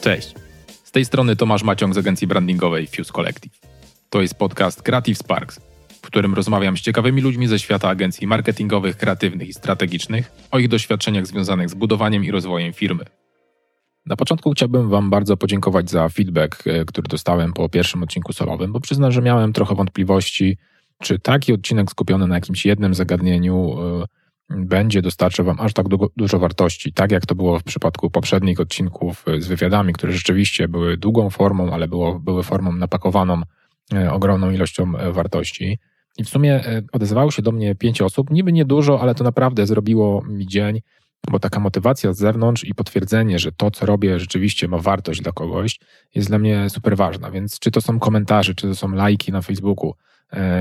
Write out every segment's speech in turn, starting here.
Cześć. Z tej strony Tomasz Maciąg z agencji brandingowej Fuse Collective. To jest podcast Creative Sparks, w którym rozmawiam z ciekawymi ludźmi ze świata agencji marketingowych, kreatywnych i strategicznych o ich doświadczeniach związanych z budowaniem i rozwojem firmy. Na początku chciałbym Wam bardzo podziękować za feedback, e, który dostałem po pierwszym odcinku solowym, bo przyznam, że miałem trochę wątpliwości, czy taki odcinek skupiony na jakimś jednym zagadnieniu e, będzie dostarczał Wam aż tak dużo wartości, tak jak to było w przypadku poprzednich odcinków e, z wywiadami, które rzeczywiście były długą formą, ale było, były formą napakowaną ogromną ilością wartości. I w sumie odezwało się do mnie pięć osób, niby niedużo, ale to naprawdę zrobiło mi dzień bo taka motywacja z zewnątrz i potwierdzenie, że to, co robię, rzeczywiście ma wartość dla kogoś, jest dla mnie super ważna. Więc czy to są komentarze, czy to są lajki na Facebooku, e,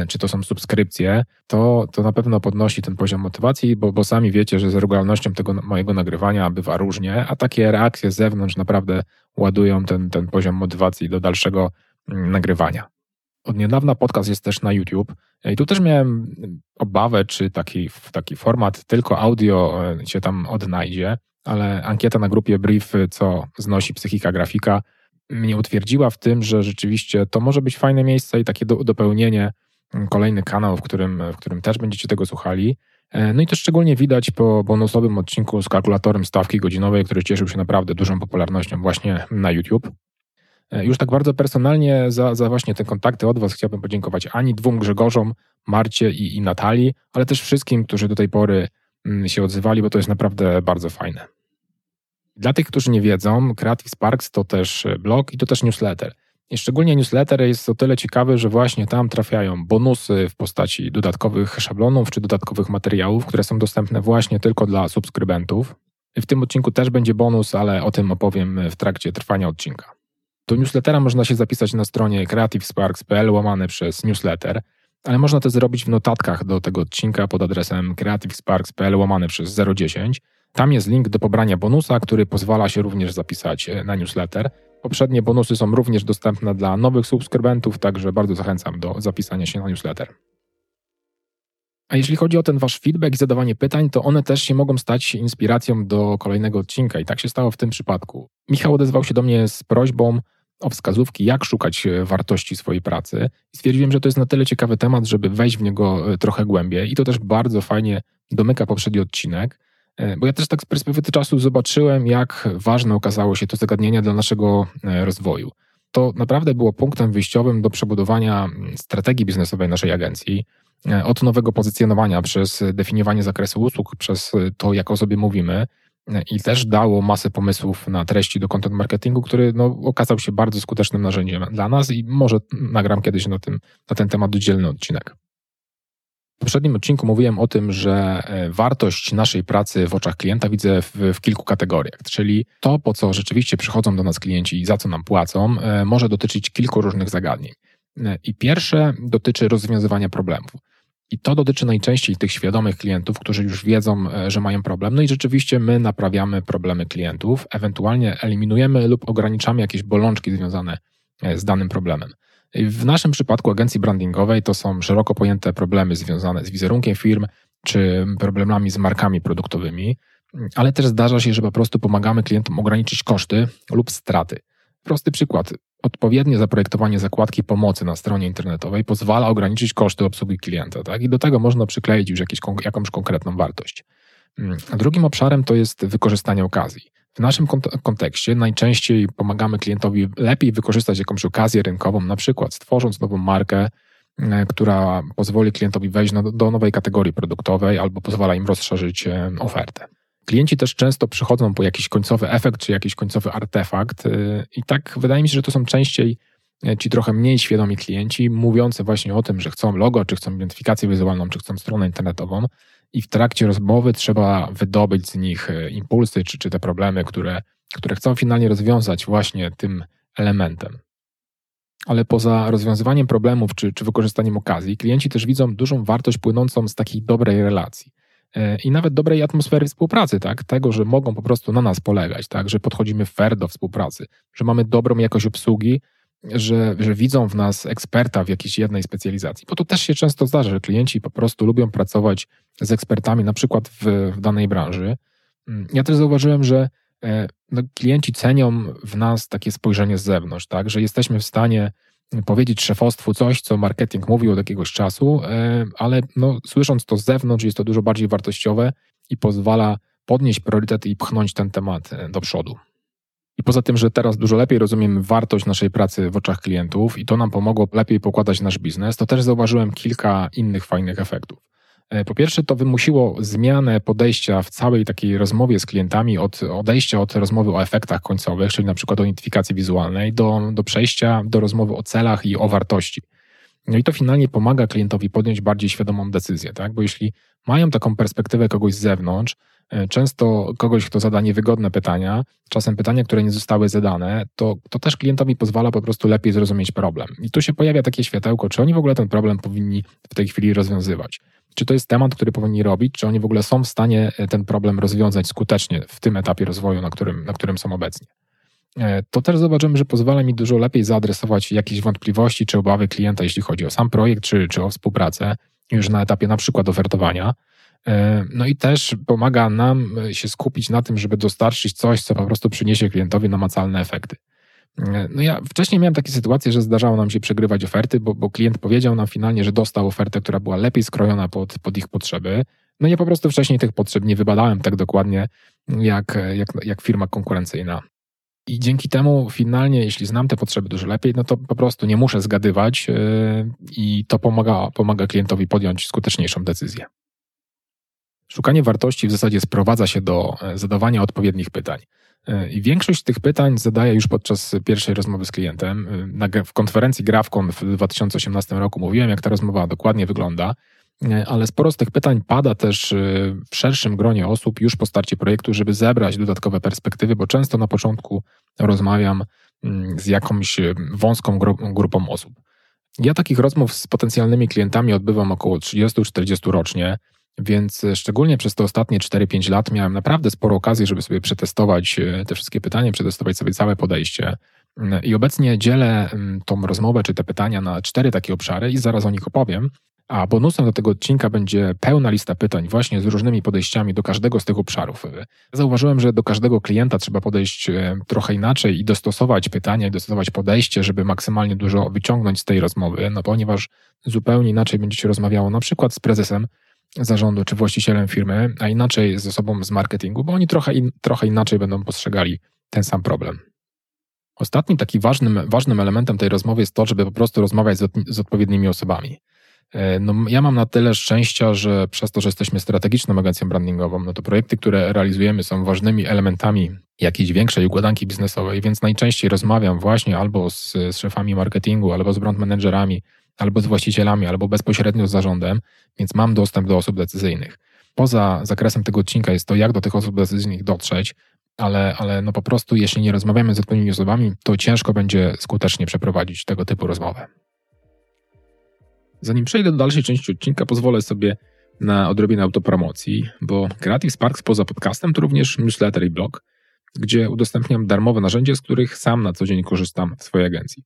czy to są subskrypcje, to, to na pewno podnosi ten poziom motywacji, bo, bo sami wiecie, że z regularnością tego mojego nagrywania bywa różnie, a takie reakcje z zewnątrz naprawdę ładują ten, ten poziom motywacji do dalszego mm, nagrywania. Od niedawna podcast jest też na YouTube i tu też miałem obawę, czy taki, taki format tylko audio e, się tam odnajdzie, ale ankieta na grupie Brief, co znosi psychika grafika, mnie utwierdziła w tym, że rzeczywiście to może być fajne miejsce i takie do, dopełnienie, kolejny kanał, w którym, w którym też będziecie tego słuchali. E, no i to szczególnie widać po bonusowym odcinku z kalkulatorem stawki godzinowej, który cieszył się naprawdę dużą popularnością właśnie na YouTube. E, już tak bardzo personalnie za, za właśnie te kontakty od Was chciałbym podziękować Ani, dwóm Grzegorzom, Marcie i, i Natalii, ale też wszystkim, którzy do tej pory mm, się odzywali, bo to jest naprawdę bardzo fajne. Dla tych, którzy nie wiedzą, Creative Sparks to też blog i to też newsletter. I szczególnie newsletter jest o tyle ciekawy, że właśnie tam trafiają bonusy w postaci dodatkowych szablonów czy dodatkowych materiałów, które są dostępne właśnie tylko dla subskrybentów. W tym odcinku też będzie bonus, ale o tym opowiem w trakcie trwania odcinka. Do newslettera można się zapisać na stronie creativesparks.pl łamane przez newsletter, ale można to zrobić w notatkach do tego odcinka pod adresem creativesparks.pl łamane przez 010. Tam jest link do pobrania bonusa, który pozwala się również zapisać e, na newsletter. Poprzednie bonusy są również dostępne dla nowych subskrybentów, także bardzo zachęcam do zapisania się na newsletter. A jeśli chodzi o ten wasz feedback i zadawanie pytań, to one też się mogą stać inspiracją do kolejnego odcinka i tak się stało w tym przypadku. Michał odezwał się do mnie z prośbą o wskazówki, jak szukać e, wartości swojej pracy. I stwierdziłem, że to jest na tyle ciekawy temat, żeby wejść w niego e, trochę głębiej. I to też bardzo fajnie domyka poprzedni odcinek, bo ja też tak z perspektywy czasu zobaczyłem, jak ważne okazało się to zagadnienie dla naszego rozwoju. To naprawdę było punktem wyjściowym do przebudowania strategii biznesowej naszej agencji, od nowego pozycjonowania przez definiowanie zakresu usług, przez to, jak o sobie mówimy, i też dało masę pomysłów na treści do content marketingu, który no, okazał się bardzo skutecznym narzędziem dla nas i może nagram kiedyś na, tym, na ten temat oddzielny odcinek. W poprzednim odcinku mówiłem o tym, że e, wartość naszej pracy w oczach klienta widzę w, w, kilku kategoriach, czyli to, po co rzeczywiście przychodzą do nas klienci i za co nam płacą, e, może dotyczyć kilku różnych zagadnień. E, I pierwsze dotyczy rozwiązywania problemów. I to dotyczy najczęściej tych świadomych klientów, którzy już wiedzą, że mają problem. No i rzeczywiście my naprawiamy problemy klientów, ewentualnie eliminujemy lub ograniczamy jakieś bolączki związane z danym problemem. W naszym przypadku agencji brandingowej to są szeroko pojęte problemy związane z wizerunkiem firm czy problemami z markami produktowymi, ale też zdarza się, że po prostu pomagamy klientom ograniczyć koszty lub straty. Prosty przykład. Odpowiednie zaprojektowanie zakładki pomocy na stronie internetowej pozwala ograniczyć koszty obsługi klienta, tak? I do tego można przykleić już jakieś, jakąś konkretną wartość. Mm, drugim obszarem to jest wykorzystanie okazji. W naszym kontekście najczęściej pomagamy klientowi lepiej wykorzystać jakąś okazję rynkową, na przykład stworząc nową markę, e, która pozwoli klientowi wejść do nowej kategorii produktowej albo pozwala im rozszerzyć e, ofertę. Klienci też często przychodzą po jakiś końcowy efekt czy jakiś końcowy artefakt, y, i tak wydaje mi się, że to są częściej e, ci trochę mniej świadomi klienci, mówiący właśnie o tym, że chcą logo, czy chcą identyfikację wizualną, czy chcą stronę internetową, i w trakcie rozmowy trzeba wydobyć z nich e, impulsy, czy, czy te problemy, które, które chcą finalnie rozwiązać właśnie tym elementem. Ale poza rozwiązywaniem problemów czy, czy wykorzystaniem okazji, klienci też widzą dużą wartość płynącą z takiej dobrej relacji. E, i nawet dobrej atmosfery współpracy, tak? Tego, że mogą po prostu na nas polegać, tak? Że podchodzimy fair do współpracy, że mamy dobrą jakość obsługi, że, że widzą w nas eksperta w jakiejś jednej specjalizacji. Bo to też się często zdarza, że klienci po prostu lubią pracować z ekspertami, na przykład w, w danej branży. Mm, ja też zauważyłem, że e, no, klienci cenią w nas takie spojrzenie z zewnątrz, tak, że jesteśmy w stanie powiedzieć szefostwu coś, co marketing mówił od jakiegoś czasu, e, ale no, słysząc to z zewnątrz jest to dużo bardziej wartościowe i pozwala podnieść priorytet i pchnąć ten temat e, do przodu. I poza tym, że teraz dużo lepiej rozumiemy wartość naszej pracy w oczach klientów i to nam pomogło lepiej pokładać nasz biznes, to też zauważyłem kilka innych fajnych efektów. E, po pierwsze, to wymusiło zmianę podejścia w całej takiej rozmowie z klientami, od odejścia od rozmowy o efektach końcowych, czyli na przykład o identyfikacji wizualnej, do, do przejścia do rozmowy o celach i o wartości. No i to finalnie pomaga klientowi podjąć bardziej świadomą decyzję, tak? Bo jeśli mają taką perspektywę kogoś z zewnątrz, często kogoś, kto zada niewygodne pytania, czasem pytania, które nie zostały zadane, to, to też klientowi pozwala po prostu lepiej zrozumieć problem. I tu się pojawia takie światełko, czy oni w ogóle ten problem powinni w tej chwili rozwiązywać. Czy to jest temat, który powinni robić, czy oni w ogóle są w stanie e, ten problem rozwiązać skutecznie w tym etapie rozwoju, na którym, na którym są obecnie. E, to też zobaczymy, że pozwala mi dużo lepiej zaadresować jakieś wątpliwości czy obawy klienta, jeśli chodzi o sam projekt, czy, czy o współpracę, już na etapie na przykład ofertowania. E, no i też pomaga nam się skupić na tym, żeby dostarczyć coś, co po prostu przyniesie klientowi namacalne efekty. No ja wcześniej miałem takie sytuacje, że zdarzało nam się przegrywać oferty, bo, bo klient powiedział nam finalnie, że dostał ofertę, która była lepiej skrojona pod, pod ich potrzeby. No ja po prostu wcześniej tych potrzeb nie wybadałem tak dokładnie jak, jak, jak firma konkurencyjna. I dzięki temu finalnie, jeśli znam te potrzeby dużo lepiej, no to po prostu nie muszę zgadywać yy, i to pomaga, pomaga klientowi podjąć skuteczniejszą decyzję. Szukanie wartości w zasadzie sprowadza się do e, zadawania odpowiednich pytań. E, I większość tych pytań zadaję już podczas pierwszej rozmowy z klientem. E, w konferencji GrafCon w 2018 roku mówiłem, jak ta rozmowa dokładnie wygląda, ale sporo z tych pytań pada też w szerszym gronie osób już po starcie projektu, żeby zebrać dodatkowe perspektywy, bo często na początku rozmawiam mm, z jakąś wąską grupą osób. Ja takich rozmów z potencjalnymi klientami odbywam około 30-40 rocznie. Więc e, szczególnie przez te ostatnie 4-5 lat miałem naprawdę sporo okazji, żeby sobie przetestować e, te wszystkie pytania, przetestować sobie całe podejście. Mm, I obecnie dzielę mm, tą rozmowę czy te pytania na cztery takie obszary i zaraz o nich opowiem. A bonusem do tego odcinka będzie pełna lista pytań, właśnie z różnymi podejściami do każdego z tych obszarów. E, zauważyłem, że do każdego klienta trzeba podejść trochę inaczej i dostosować pytania, i dostosować podejście, żeby maksymalnie dużo wyciągnąć z tej rozmowy, no ponieważ zupełnie inaczej będzie się rozmawiało na przykład z prezesem zarządu czy właścicielem firmy, a inaczej z osobą z marketingu, bo oni trochę, in, trochę inaczej będą postrzegali ten sam problem. Ostatnim takim ważnym, ważnym elementem tej rozmowy jest to, żeby po prostu rozmawiać z, z odpowiednimi osobami. E, no, ja mam na tyle szczęścia, że przez to, że jesteśmy strategiczną agencją brandingową, no to projekty, które realizujemy są ważnymi elementami jakiejś większej układanki biznesowej, więc najczęściej rozmawiam właśnie albo z, z szefami marketingu, albo z brand managerami, albo z właścicielami, albo bezpośrednio z zarządem, więc mam dostęp do osób decyzyjnych. Poza zakresem tego odcinka jest to, jak do tych osób decyzyjnych dotrzeć, ale, ale no po prostu, jeśli nie rozmawiamy z odpowiednimi osobami, to ciężko będzie skutecznie przeprowadzić tego typu rozmowę. Zanim przejdę do dalszej części odcinka, pozwolę sobie na odrobinę autopromocji, bo Creative Sparks poza podcastem to również newsletter i blog, gdzie udostępniam darmowe narzędzia, z których sam na co dzień korzystam w swojej agencji.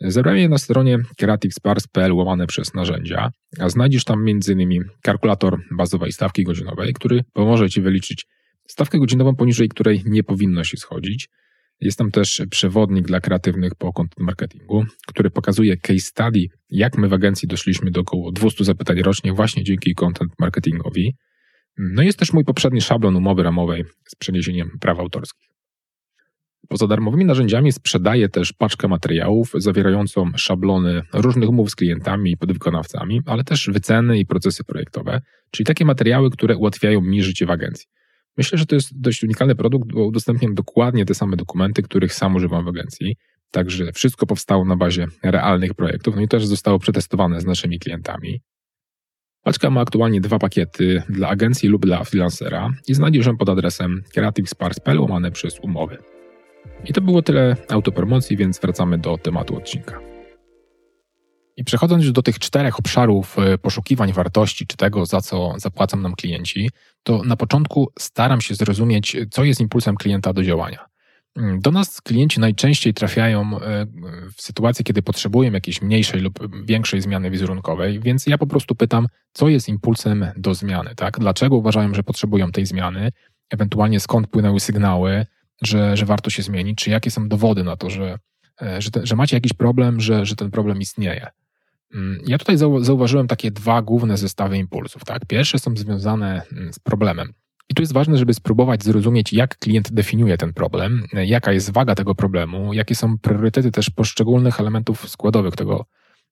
Zebrałem je na stronie creativesparks.pl łamane przez narzędzia, a znajdziesz tam m.in. kalkulator bazowej stawki godzinowej, który pomoże Ci wyliczyć stawkę godzinową, poniżej której nie powinno się schodzić. Jest tam też przewodnik dla kreatywnych po content marketingu, który pokazuje case study, jak my w agencji doszliśmy do około 200 zapytań rocznie właśnie dzięki content marketingowi. No jest też mój poprzedni szablon umowy ramowej z przeniesieniem praw autorskich. Poza darmowymi narzędziami sprzedaję też paczkę materiałów zawierającą szablony różnych umów z klientami i podwykonawcami, ale też wyceny i procesy projektowe, czyli takie materiały, które ułatwiają mi życie w agencji. Myślę, że to jest dość unikalny produkt, bo udostępniam dokładnie te same dokumenty, których sam używam w agencji. Także wszystko powstało na bazie realnych projektów, no i też zostało przetestowane z naszymi klientami. Paczka ma aktualnie dwa pakiety dla agencji lub dla freelancera i znajdziesz ją pod adresem creativesparks.pl łamane przez umowy. I to było tyle autopromocji, więc wracamy do tematu odcinka. I przechodząc już do tych czterech obszarów e, poszukiwań wartości, czy tego, za co zapłacą nam klienci, to na początku staram się zrozumieć, co jest impulsem klienta do działania. Mm, do nas klienci najczęściej trafiają e, w sytuacji, kiedy potrzebują jakiejś mniejszej lub większej zmiany wizerunkowej, więc ja po prostu pytam, co jest impulsem do zmiany, tak? Dlaczego uważają, że potrzebują tej zmiany, ewentualnie skąd płynęły sygnały, że, że warto się zmienić, czy jakie są dowody na to, że, e, że, te, że macie jakiś problem, że, że ten problem istnieje. Mm, ja tutaj zauważyłem takie dwa główne zestawy impulsów. Tak? Pierwsze są związane mm, z problemem. I tu jest ważne, żeby spróbować zrozumieć, jak klient definiuje ten problem, jaka jest waga tego problemu, jakie są priorytety też poszczególnych elementów składowych tego,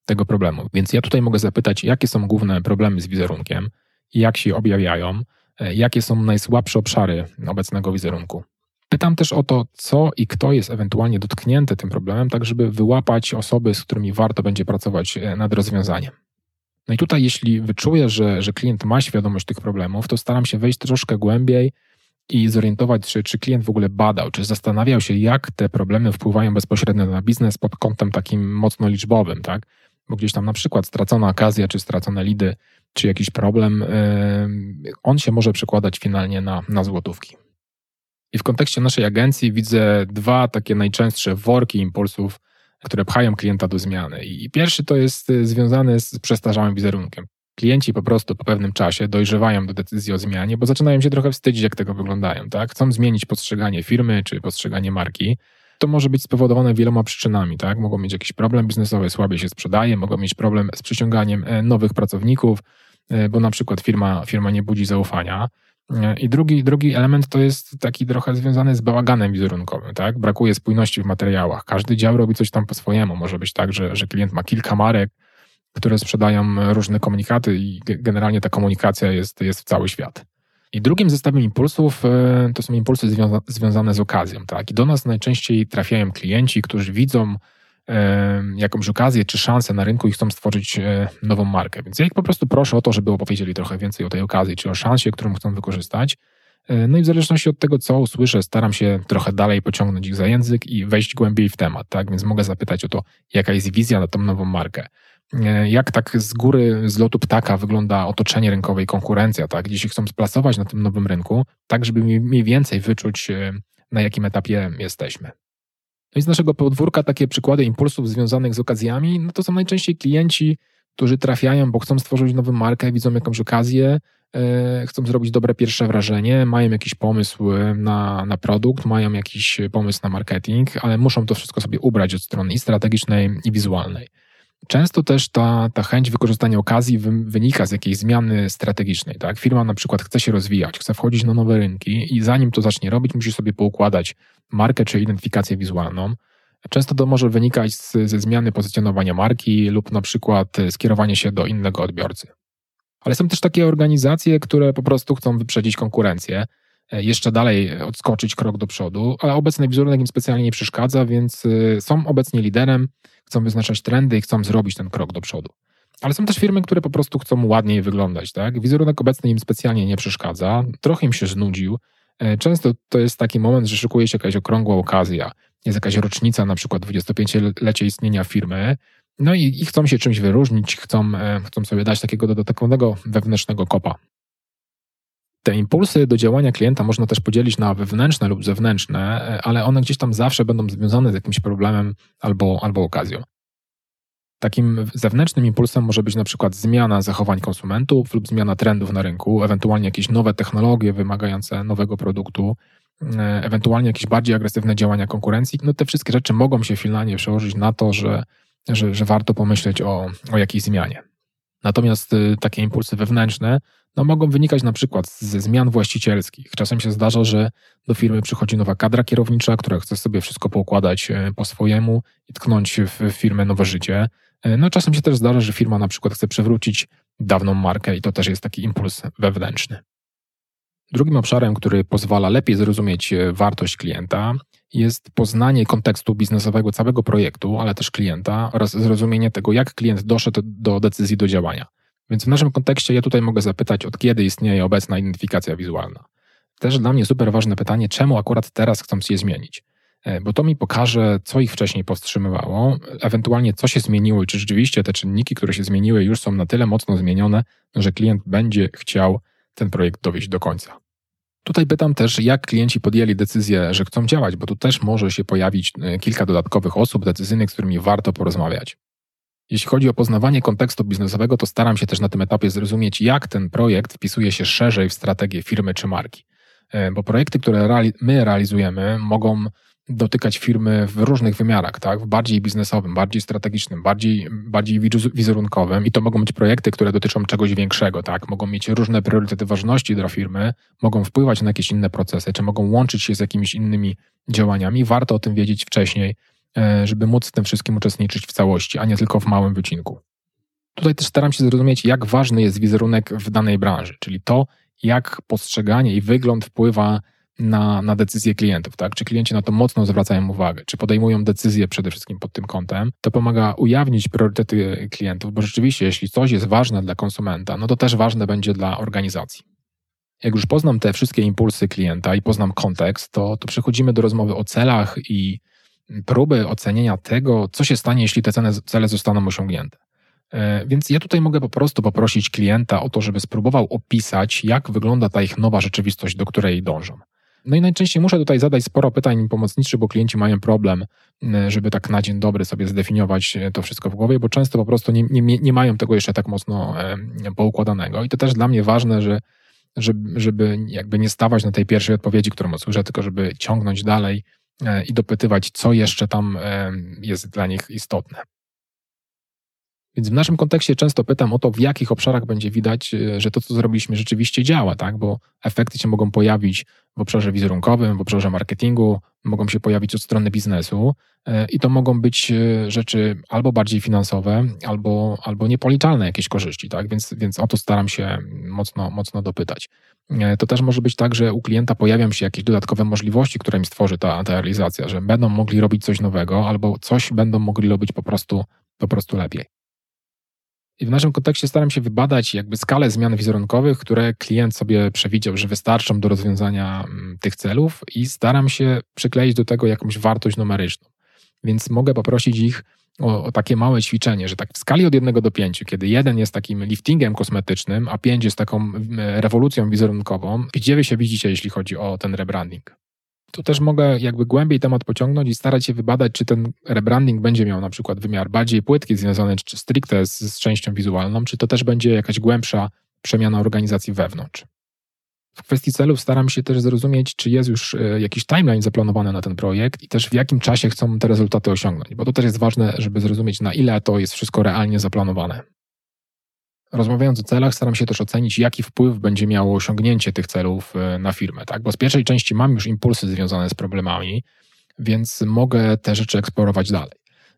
tego problemu. Więc ja tutaj mogę zapytać, jakie są główne problemy z wizerunkiem, jak się objawiają, jakie są najsłabsze obszary obecnego wizerunku. Pytam też o to, co i kto jest ewentualnie dotknięty tym problemem, tak żeby wyłapać osoby, z którymi warto będzie pracować e, nad rozwiązaniem. No i tutaj, jeśli wyczuję, że, że klient ma świadomość tych problemów, to staram się wejść troszkę głębiej i zorientować się, czy klient w ogóle badał, czy zastanawiał się, jak te problemy wpływają bezpośrednio na biznes pod kątem takim mocno liczbowym, tak? Bo gdzieś tam na przykład stracona okazja, czy stracone lidy, czy jakiś problem, on się może przekładać finalnie na, na złotówki. I w kontekście naszej agencji widzę dwa takie najczęstsze worki impulsów, które pchają klienta do zmiany. I pierwszy to jest y, związany z przestarzałym wizerunkiem. Klienci po prostu po pewnym czasie dojrzewają do decyzji o zmianie, bo zaczynają się trochę wstydzić, jak tego wyglądają. Tak? Chcą zmienić postrzeganie firmy czy postrzeganie marki. To może być spowodowane wieloma przyczynami. Tak? Mogą mieć jakiś problem biznesowy, słabiej się sprzedaje, mogą mieć problem z przyciąganiem e, nowych pracowników, e, bo na przykład firma, firma nie budzi zaufania. I drugi, drugi element to jest taki trochę związany z bałaganem wizerunkowym, tak? Brakuje spójności w materiałach. Każdy dział robi coś tam po swojemu. Może być tak, że, że klient ma kilka marek, które sprzedają różne komunikaty i generalnie ta komunikacja jest, jest w cały świat. I drugim zestawem impulsów e, to są impulsy związa związane z okazją, tak? I do nas najczęściej trafiają klienci, którzy widzą jakąś okazję czy szansę na rynku i chcą stworzyć e, nową markę. Więc ja ich po prostu proszę o to, żeby opowiedzieli trochę więcej o tej okazji, czy o szansie, którą chcą wykorzystać. E, no i w zależności od tego, co usłyszę, staram się trochę dalej pociągnąć ich za język i wejść głębiej w temat, tak? Więc mogę zapytać o to, jaka jest wizja na tą nową markę. E, jak tak z góry, z lotu ptaka wygląda otoczenie rynkowe i konkurencja, tak? Gdzie się chcą splasować na tym nowym rynku, tak żeby mniej więcej wyczuć, na jakim etapie jesteśmy. No i z naszego podwórka takie przykłady impulsów związanych z okazjami, no to są najczęściej klienci, którzy trafiają, bo chcą stworzyć nową markę, widzą jakąś okazję, e, chcą zrobić dobre pierwsze wrażenie, mają jakiś pomysł na, na produkt, mają jakiś pomysł na marketing, ale muszą to wszystko sobie ubrać od strony i strategicznej, i wizualnej. Często też ta, ta chęć wykorzystania okazji wynika z jakiejś zmiany strategicznej. Tak? Firma na przykład chce się rozwijać, chce wchodzić na nowe rynki i zanim to zacznie robić, musi sobie poukładać markę czy identyfikację wizualną. Często to może wynikać z, ze zmiany pozycjonowania marki lub na przykład skierowania się do innego odbiorcy. Ale są też takie organizacje, które po prostu chcą wyprzedzić konkurencję, e, jeszcze dalej odskoczyć krok do przodu, ale obecny wizerunek im specjalnie nie przeszkadza, więc e, są obecnie liderem, chcą wyznaczać trendy i chcą zrobić ten krok do przodu. Ale są też firmy, które po prostu chcą ładniej wyglądać. Tak? Wizerunek obecny im specjalnie nie przeszkadza, trochę im się znudził. E, często to jest taki moment, że szykuje się jakaś okrągła okazja. Jest jakaś rocznica, na przykład 25-lecie istnienia firmy, no i, i, chcą się czymś wyróżnić, chcą, e, chcą sobie dać takiego dodatkowego wewnętrznego kopa. Te impulsy do działania klienta można też podzielić na wewnętrzne lub zewnętrzne, ale one gdzieś tam zawsze będą związane z jakimś problemem albo, albo okazją. Takim zewnętrznym impulsem może być na przykład zmiana zachowań konsumentów lub zmiana trendów na rynku, ewentualnie jakieś nowe technologie wymagające nowego produktu, e, ewentualnie jakieś bardziej agresywne działania konkurencji. No te wszystkie rzeczy mogą się finalnie przełożyć na to, że, że, że warto pomyśleć o, o jakiejś zmianie. Natomiast y, takie impulsy wewnętrzne no, mogą wynikać na przykład ze zmian właścicielskich. Czasem się zdarza, że do firmy przychodzi nowa kadra kierownicza, która chce sobie wszystko poukładać y, po swojemu i tknąć w firmę nowe życie. Y, no, czasem się też zdarza, że firma na przykład chce przewrócić dawną markę i to też jest taki impuls wewnętrzny. Drugim obszarem, który pozwala lepiej zrozumieć wartość klienta, jest poznanie kontekstu biznesowego całego projektu, ale też klienta oraz zrozumienie tego, jak klient doszedł do decyzji do działania. Więc w naszym kontekście ja tutaj mogę zapytać, od kiedy istnieje obecna identyfikacja wizualna. Też dla mnie super ważne pytanie, czemu akurat teraz chcą się zmienić? E, bo to mi pokaże, co ich wcześniej powstrzymywało, ewentualnie co się zmieniło i czy rzeczywiście te czynniki, które się zmieniły, już są na tyle mocno zmienione, że klient będzie chciał ten projekt dowieść do końca. Tutaj pytam też, jak klienci podjęli decyzję, że chcą działać, bo tu też może się pojawić e, kilka dodatkowych osób decyzyjnych, z którymi warto porozmawiać. Jeśli chodzi o poznawanie kontekstu biznesowego, to staram się też na tym etapie zrozumieć, jak ten projekt wpisuje się szerzej w strategię firmy czy marki. bo projekty, które my realizujemy, mogą dotykać firmy w różnych wymiarach, tak? W bardziej biznesowym, bardziej strategicznym, bardziej, bardziej wizerunkowym i to mogą być projekty, które dotyczą czegoś większego, tak? Mogą mieć różne priorytety ważności dla firmy, mogą wpływać na jakieś inne procesy, czy mogą łączyć się z jakimiś innymi działaniami. Warto o tym wiedzieć wcześniej, e, żeby móc w tym wszystkim uczestniczyć w całości, a nie tylko w małym wycinku. Tutaj też staram się zrozumieć, jak ważny jest wizerunek w danej branży, czyli to, jak postrzeganie i wygląd wpływa na, na decyzje klientów, tak? Czy klienci na to mocno zwracają uwagę, czy podejmują decyzje przede wszystkim pod tym kątem, to pomaga ujawnić priorytety klientów, bo rzeczywiście, jeśli coś jest ważne dla konsumenta, no to też ważne będzie dla organizacji. Jak już poznam te wszystkie impulsy klienta i poznam kontekst, to, to przechodzimy do rozmowy o celach i próby ocenienia tego, co się stanie, jeśli te cele zostaną osiągnięte. E, więc ja tutaj mogę po prostu poprosić klienta o to, żeby spróbował opisać, jak wygląda ta ich nowa rzeczywistość, do której dążą. No i najczęściej muszę tutaj zadać sporo pytań pomocniczych, bo klienci mają problem, żeby tak na dzień dobry sobie zdefiniować e, to wszystko w głowie, bo często po prostu nie, nie, nie mają tego jeszcze tak mocno poukładanego. I to też dla mnie ważne, że żeby, żeby jakby nie stawać na tej pierwszej odpowiedzi, którą usłyszę, tylko żeby ciągnąć dalej e, i dopytywać, co jeszcze tam jest dla nich istotne. Więc w naszym kontekście często pytam o to, w jakich obszarach będzie widać, e, że to, co zrobiliśmy, rzeczywiście działa, tak? Bo efekty się mogą pojawić w obszarze wizerunkowym, w obszarze marketingu, mogą się pojawić od strony biznesu e, i to mogą być e, rzeczy albo bardziej finansowe, albo, albo niepoliczalne jakieś korzyści, tak? Więc, więc o to staram się mocno, mocno dopytać. To też może być tak, że u klienta pojawią się jakieś dodatkowe możliwości, które im stworzy ta, ta realizacja, że będą mogli robić coś nowego, albo coś będą mogli robić po prostu, po prostu lepiej. I w naszym kontekście staram się wybadać jakby skalę zmian wizerunkowych, które klient sobie przewidział, że wystarczą do rozwiązania mm, tych celów i staram się przykleić do tego jakąś wartość numeryczną. Więc mogę poprosić ich o, o, takie małe ćwiczenie, że tak w skali od 1 do 5, kiedy jeden jest takim liftingiem kosmetycznym, a 5 jest taką mm, rewolucją wizerunkową, gdzie wy się widzicie, jeśli chodzi o ten rebranding? Tu też mogę jakby głębiej temat pociągnąć i starać się wybadać, czy ten rebranding będzie miał na przykład wymiar bardziej płytki, związany czy stricte z, z częścią wizualną, czy to też będzie jakaś głębsza przemiana organizacji wewnątrz. W kwestii celów staram się też zrozumieć, czy jest już e, jakiś timeline zaplanowany na ten projekt i też w jakim czasie chcą te rezultaty osiągnąć, bo to też jest ważne, żeby zrozumieć, na ile to jest wszystko realnie zaplanowane. Rozmawiając o celach, staram się też ocenić, jaki wpływ będzie miało osiągnięcie tych celów e, na firmę. Tak? Bo z pierwszej części mam już impulsy związane z problemami, więc mogę te rzeczy eksplorować dalej.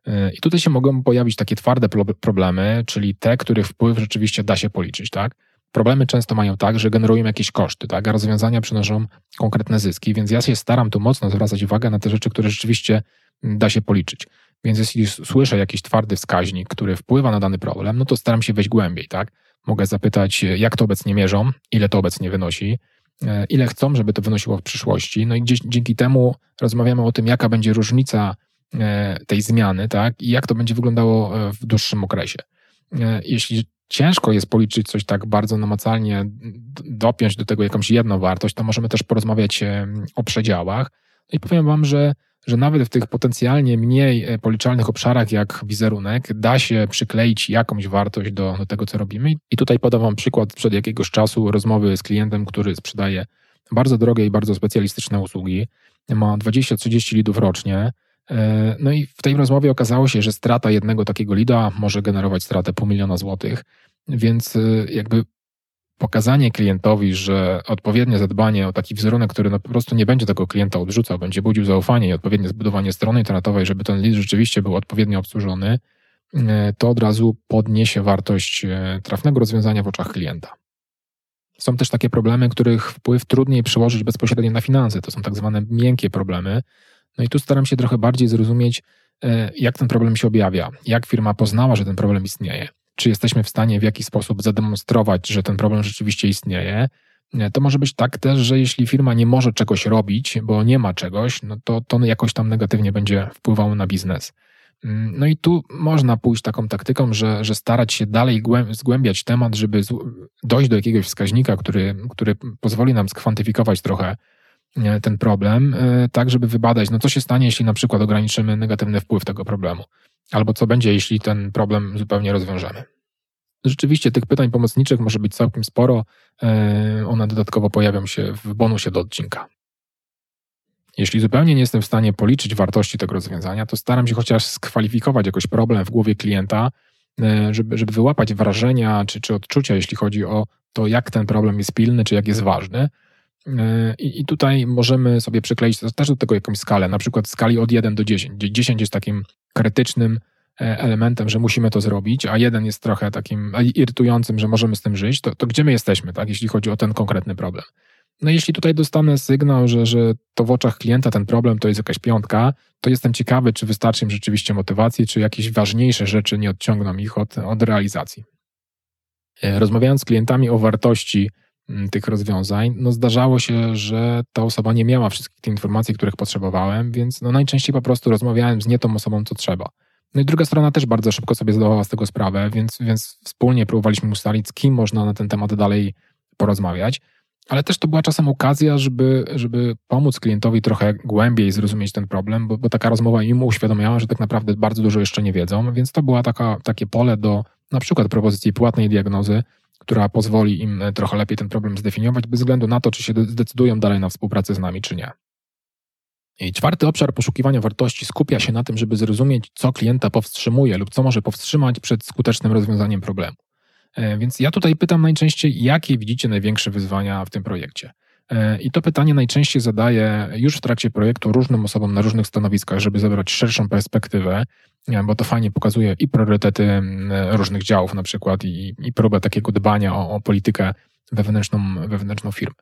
E, I tutaj się mogą pojawić takie twarde problemy, czyli te, których wpływ rzeczywiście da się policzyć. Tak? Problemy często mają tak, że generują jakieś koszty, tak? a rozwiązania przynoszą konkretne zyski, więc ja się staram tu mocno zwracać uwagę na te rzeczy, które rzeczywiście da się policzyć. Więc jeśli słyszę jakiś twardy wskaźnik, który wpływa na dany problem, no to staram się wejść głębiej, tak? Mogę zapytać, jak to obecnie mierzą, ile to obecnie wynosi, e, ile chcą, żeby to wynosiło w przyszłości. No i gdzieś, dzięki temu rozmawiamy o tym, jaka będzie różnica e, tej zmiany, tak? I jak to będzie wyglądało e, w dłuższym okresie. Jeśli ciężko jest policzyć coś tak bardzo namacalnie, dopiąć do tego jakąś jedną wartość, to możemy też porozmawiać o przedziałach. No i powiem Wam, że że nawet w tych potencjalnie mniej e, policzalnych obszarach jak wizerunek da się przykleić jakąś wartość do, do tego, co robimy. I tutaj podam Wam przykład przed jakiegoś czasu rozmowy z klientem, który sprzedaje bardzo drogie i bardzo specjalistyczne usługi. Ma 20-30 lidów rocznie. E, no i w tej rozmowie okazało się, że strata jednego takiego lida może generować stratę pół miliona złotych, więc e, jakby pokazanie klientowi, że odpowiednie zadbanie o taki wizerunek, który no po prostu nie będzie tego klienta odrzucał, będzie budził zaufanie i odpowiednie zbudowanie strony internetowej, żeby ten lead rzeczywiście był odpowiednio obsłużony, e, to od razu podniesie wartość e, trafnego rozwiązania w oczach klienta. Są też takie problemy, których wpływ trudniej przełożyć bezpośrednio na finanse. To są tak zwane miękkie problemy. No i tu staram się trochę bardziej zrozumieć, e, jak ten problem się objawia, jak firma poznała, że ten problem istnieje czy jesteśmy w stanie w jakiś sposób zademonstrować, że ten problem rzeczywiście istnieje. To może być tak też, że jeśli firma nie może czegoś robić, bo nie ma czegoś, no to to jakoś tam negatywnie będzie wpływało na biznes. No i tu można pójść taką taktyką, że, że starać się dalej zgłębiać temat, żeby dojść do jakiegoś wskaźnika, który, który pozwoli nam skwantyfikować trochę ten problem, e, tak żeby wybadać, no co się stanie, jeśli na przykład ograniczymy negatywny wpływ tego problemu. Albo co będzie, jeśli ten problem zupełnie rozwiążemy. Rzeczywiście tych pytań pomocniczych może być całkiem sporo. E, one dodatkowo pojawią się w bonusie do odcinka. Jeśli zupełnie nie jestem w stanie policzyć wartości tego rozwiązania, to staram się chociaż skwalifikować jakoś problem w głowie klienta, e, żeby, żeby wyłapać wrażenia czy, czy odczucia, jeśli chodzi o to, jak ten problem jest pilny, czy jak jest ważny. E, I, I, tutaj możemy sobie przykleić też do tego jakąś skalę, na przykład skali od 1 do 10, gdzie 10 jest takim krytycznym e, elementem, że musimy to zrobić, a jeden jest trochę takim irytującym, że możemy z tym żyć, to, to gdzie my jesteśmy, tak, jeśli chodzi o ten konkretny problem. No jeśli tutaj dostanę sygnał, że, że to w oczach klienta ten problem to jest jakaś piątka, to jestem ciekawy, czy wystarczy im rzeczywiście motywacji, czy jakieś ważniejsze rzeczy nie odciągną ich od, od realizacji. E, rozmawiając z klientami o wartości tych rozwiązań, no zdarzało się, że ta osoba nie miała wszystkich tych informacji, których potrzebowałem, więc no najczęściej po prostu rozmawiałem z nie tą osobą, co trzeba. No i druga strona też bardzo szybko sobie zdawała z tego sprawę, więc, więc wspólnie próbowaliśmy ustalić, z kim można na ten temat dalej porozmawiać. Ale też to była czasem okazja, żeby, żeby pomóc klientowi trochę głębiej zrozumieć ten problem, bo, bo taka rozmowa im uświadomiała, że tak naprawdę bardzo dużo jeszcze nie wiedzą, więc to była taka, takie pole do na przykład propozycji płatnej diagnozy, która pozwoli im trochę lepiej ten problem zdefiniować, bez względu na to, czy się zdecydują dalej na współpracę z nami, czy nie. I czwarty obszar poszukiwania wartości skupia się na tym, żeby zrozumieć, co klienta powstrzymuje lub co może powstrzymać przed skutecznym rozwiązaniem problemu. E, więc ja tutaj pytam najczęściej, jakie widzicie największe wyzwania w tym projekcie? E, I to pytanie najczęściej zadaję już w trakcie projektu różnym osobom na różnych stanowiskach, żeby zebrać szerszą perspektywę, e, bo to fajnie pokazuje i priorytety różnych działów na przykład i, i próbę takiego dbania o, o politykę wewnętrzną, wewnętrzną firmy.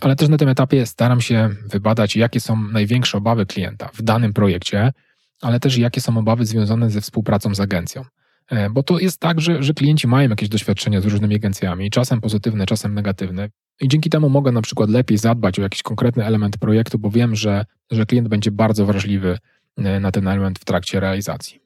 Ale też na tym etapie staram się wybadać, jakie są największe obawy klienta w danym projekcie, ale też jakie są obawy związane ze współpracą z agencją. E, bo to jest tak, że, że klienci mają jakieś doświadczenia z różnymi agencjami, czasem pozytywne, czasem negatywne. I dzięki temu mogę na przykład lepiej zadbać o jakiś konkretny element projektu, bo wiem, że, że klient będzie bardzo wrażliwy e, na ten element w trakcie realizacji.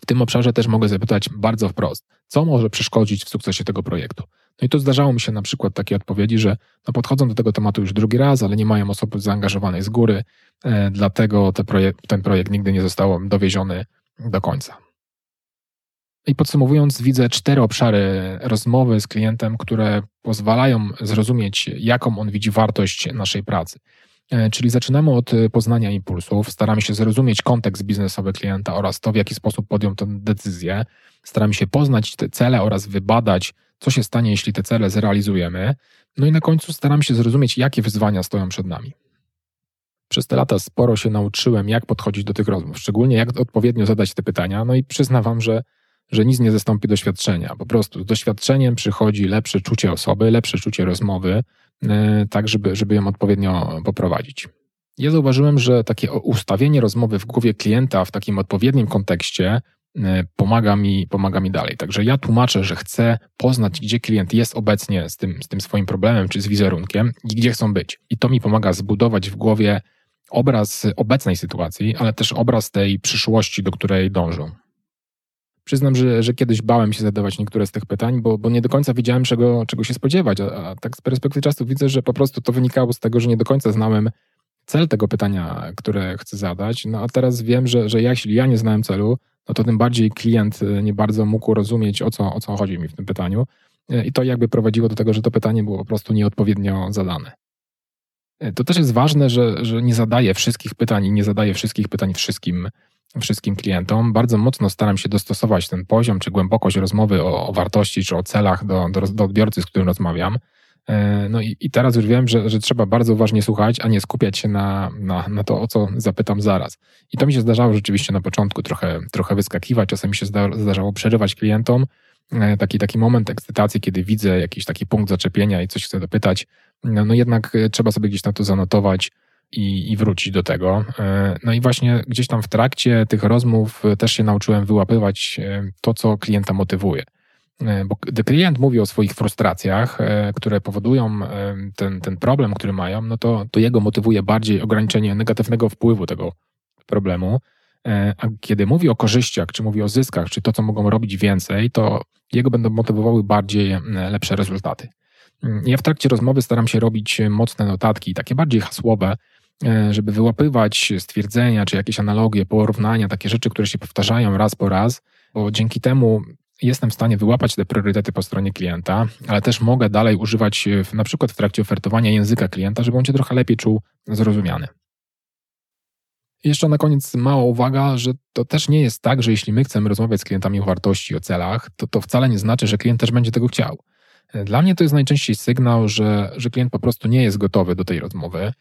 W tym obszarze też mogę zapytać bardzo wprost, co może przeszkodzić w sukcesie tego projektu. No i to zdarzało mi się na przykład takie odpowiedzi, że no podchodzą do tego tematu już drugi raz, ale nie mają osoby zaangażowanej z góry, e, dlatego te projekt, ten projekt nigdy nie został dowieziony do końca. I podsumowując, widzę cztery obszary rozmowy z klientem, które pozwalają zrozumieć, jaką on widzi wartość naszej pracy. E, czyli zaczynamy od poznania impulsów, staramy się zrozumieć kontekst biznesowy klienta oraz to, w jaki sposób podjął tę decyzję. Staramy się poznać te cele oraz wybadać, co się stanie, jeśli te cele zrealizujemy. No i na końcu staramy się zrozumieć, jakie wyzwania stoją przed nami. Przez te lata sporo się nauczyłem, jak podchodzić do tych rozmów, szczególnie jak odpowiednio zadać te pytania. No i przyznawam, że że nic nie zastąpi doświadczenia. Po prostu z doświadczeniem przychodzi lepsze czucie osoby, lepsze czucie rozmowy, e, tak żeby, żeby ją odpowiednio poprowadzić. Ja zauważyłem, że takie ustawienie rozmowy w głowie klienta w takim odpowiednim kontekście e, pomaga mi, pomaga mi dalej. Także ja tłumaczę, że chcę poznać, gdzie klient jest obecnie z tym, z tym swoim problemem czy z wizerunkiem i gdzie chcą być. I to mi pomaga zbudować w głowie obraz obecnej sytuacji, ale też obraz tej przyszłości, do której dążą. Przyznam, że, że kiedyś bałem się zadawać niektóre z tych pytań, bo, bo nie do końca wiedziałem, czego, czego się spodziewać. A, a tak z perspektywy czasu widzę, że po prostu to wynikało z tego, że nie do końca znałem cel tego pytania, które chcę zadać. No a teraz wiem, że, że jeśli ja nie znałem celu, no to tym bardziej klient e, nie bardzo mógł rozumieć, o co, o co chodzi mi w tym pytaniu. E, I to jakby prowadziło do tego, że to pytanie było po prostu nieodpowiednio zadane. E, to też jest ważne, że, że nie zadaję wszystkich pytań i nie zadaję wszystkich pytań wszystkim wszystkim klientom. Bardzo mocno staram się dostosować ten poziom czy głębokość rozmowy o, o wartości czy o celach do, do, do, odbiorcy, z którym rozmawiam. E, no i, i teraz już wiem, że, że trzeba bardzo uważnie słuchać, a nie skupiać się na, na, na to, o co zapytam zaraz. I to mi się zdarzało rzeczywiście na początku trochę, trochę wyskakiwać, czasem mi się zdarzało przerywać klientom. E, taki, taki moment ekscytacji, kiedy widzę jakiś taki punkt zaczepienia i coś chcę dopytać, no, no jednak e, trzeba sobie gdzieś na to zanotować, i, i wrócić do tego. E, no i właśnie gdzieś tam w trakcie tych rozmów też się nauczyłem wyłapywać e, to, co klienta motywuje. E, bo gdy klient mówi o swoich frustracjach, które powodują ten, ten problem, który mają, no to, to jego motywuje bardziej ograniczenie negatywnego wpływu tego problemu. A kiedy mówi o korzyściach, czy mówi o zyskach, czy to, co mogą robić więcej, to jego będą motywowały bardziej lepsze rezultaty. Mm, ja w trakcie rozmowy staram się robić mocne notatki, takie bardziej hasłowe, E, żeby wyłapywać stwierdzenia, czy jakieś analogie, porównania, takie rzeczy, które się powtarzają raz po raz, bo dzięki temu jestem w stanie wyłapać te priorytety po stronie klienta, ale też mogę dalej używać na przykład w trakcie ofertowania języka klienta, żeby on się trochę lepiej czuł zrozumiany. Jeszcze na koniec mała uwaga, że to też nie jest tak, że jeśli my chcemy rozmawiać z klientami o wartości, o celach, to to wcale nie znaczy, że klient też będzie tego chciał. Dla mnie to jest najczęściej sygnał, że, że klient po prostu nie jest gotowy do tej rozmowy,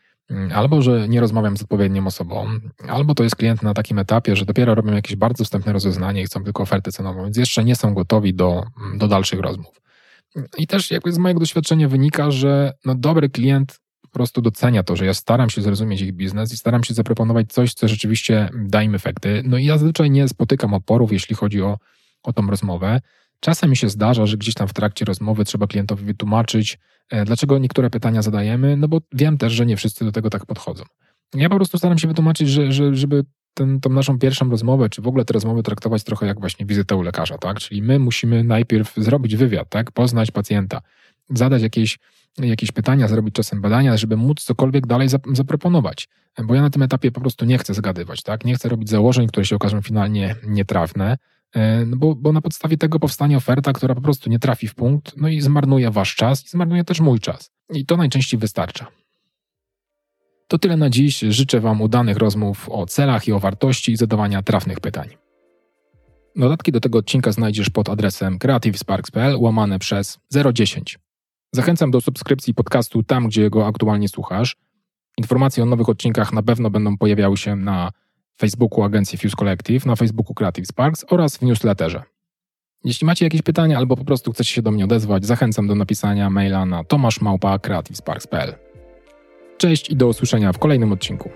albo że nie rozmawiam z odpowiednią osobą, albo to jest klient na takim etapie, że dopiero robią jakieś bardzo wstępne rozeznanie i chcą tylko ofertę cenową, więc jeszcze nie są gotowi do, do dalszych rozmów. I też jakby z mojego doświadczenia wynika, że no dobry klient po prostu docenia to, że ja staram się zrozumieć ich biznes i staram się zaproponować coś, co rzeczywiście da im efekty. No i ja zazwyczaj nie spotykam oporów, jeśli chodzi o, o tą rozmowę. Czasem mi się zdarza, że gdzieś tam w trakcie rozmowy trzeba klientowi wytłumaczyć, dlaczego niektóre pytania zadajemy, no bo wiem też, że nie wszyscy do tego tak podchodzą. Ja po prostu staram się wytłumaczyć, że, że, żeby ten, tą naszą pierwszą rozmowę, czy w ogóle te rozmowy traktować trochę jak właśnie wizytę u lekarza, tak? Czyli my musimy najpierw zrobić wywiad, tak? Poznać pacjenta, zadać jakieś jakieś pytania, zrobić czasem badania, żeby móc cokolwiek dalej zaproponować. Bo ja na tym etapie po prostu nie chcę zgadywać, tak? Nie chcę robić założeń, które się okażą finalnie nietrafne, e, no bo, bo na podstawie tego powstanie oferta, która po prostu nie trafi w punkt, no i zmarnuje wasz czas i zmarnuje też mój czas. I to najczęściej wystarcza. To tyle na dziś. Życzę Wam udanych rozmów o celach i o wartości i zadawania trafnych pytań. Dodatki do tego odcinka znajdziesz pod adresem creativesparks.pl łamane przez 010. Zachęcam do subskrypcji podcastu tam, gdzie go aktualnie słuchasz. Informacje o nowych odcinkach na pewno będą pojawiały się na Facebooku agencji Fuse Collective, na Facebooku Creative Sparks oraz w newsletterze. Jeśli macie jakieś pytania albo po prostu chcecie się do mnie odezwać, zachęcam do napisania maila na tomaszmałpa.creativesparks.pl. Cześć i do usłyszenia w kolejnym odcinku.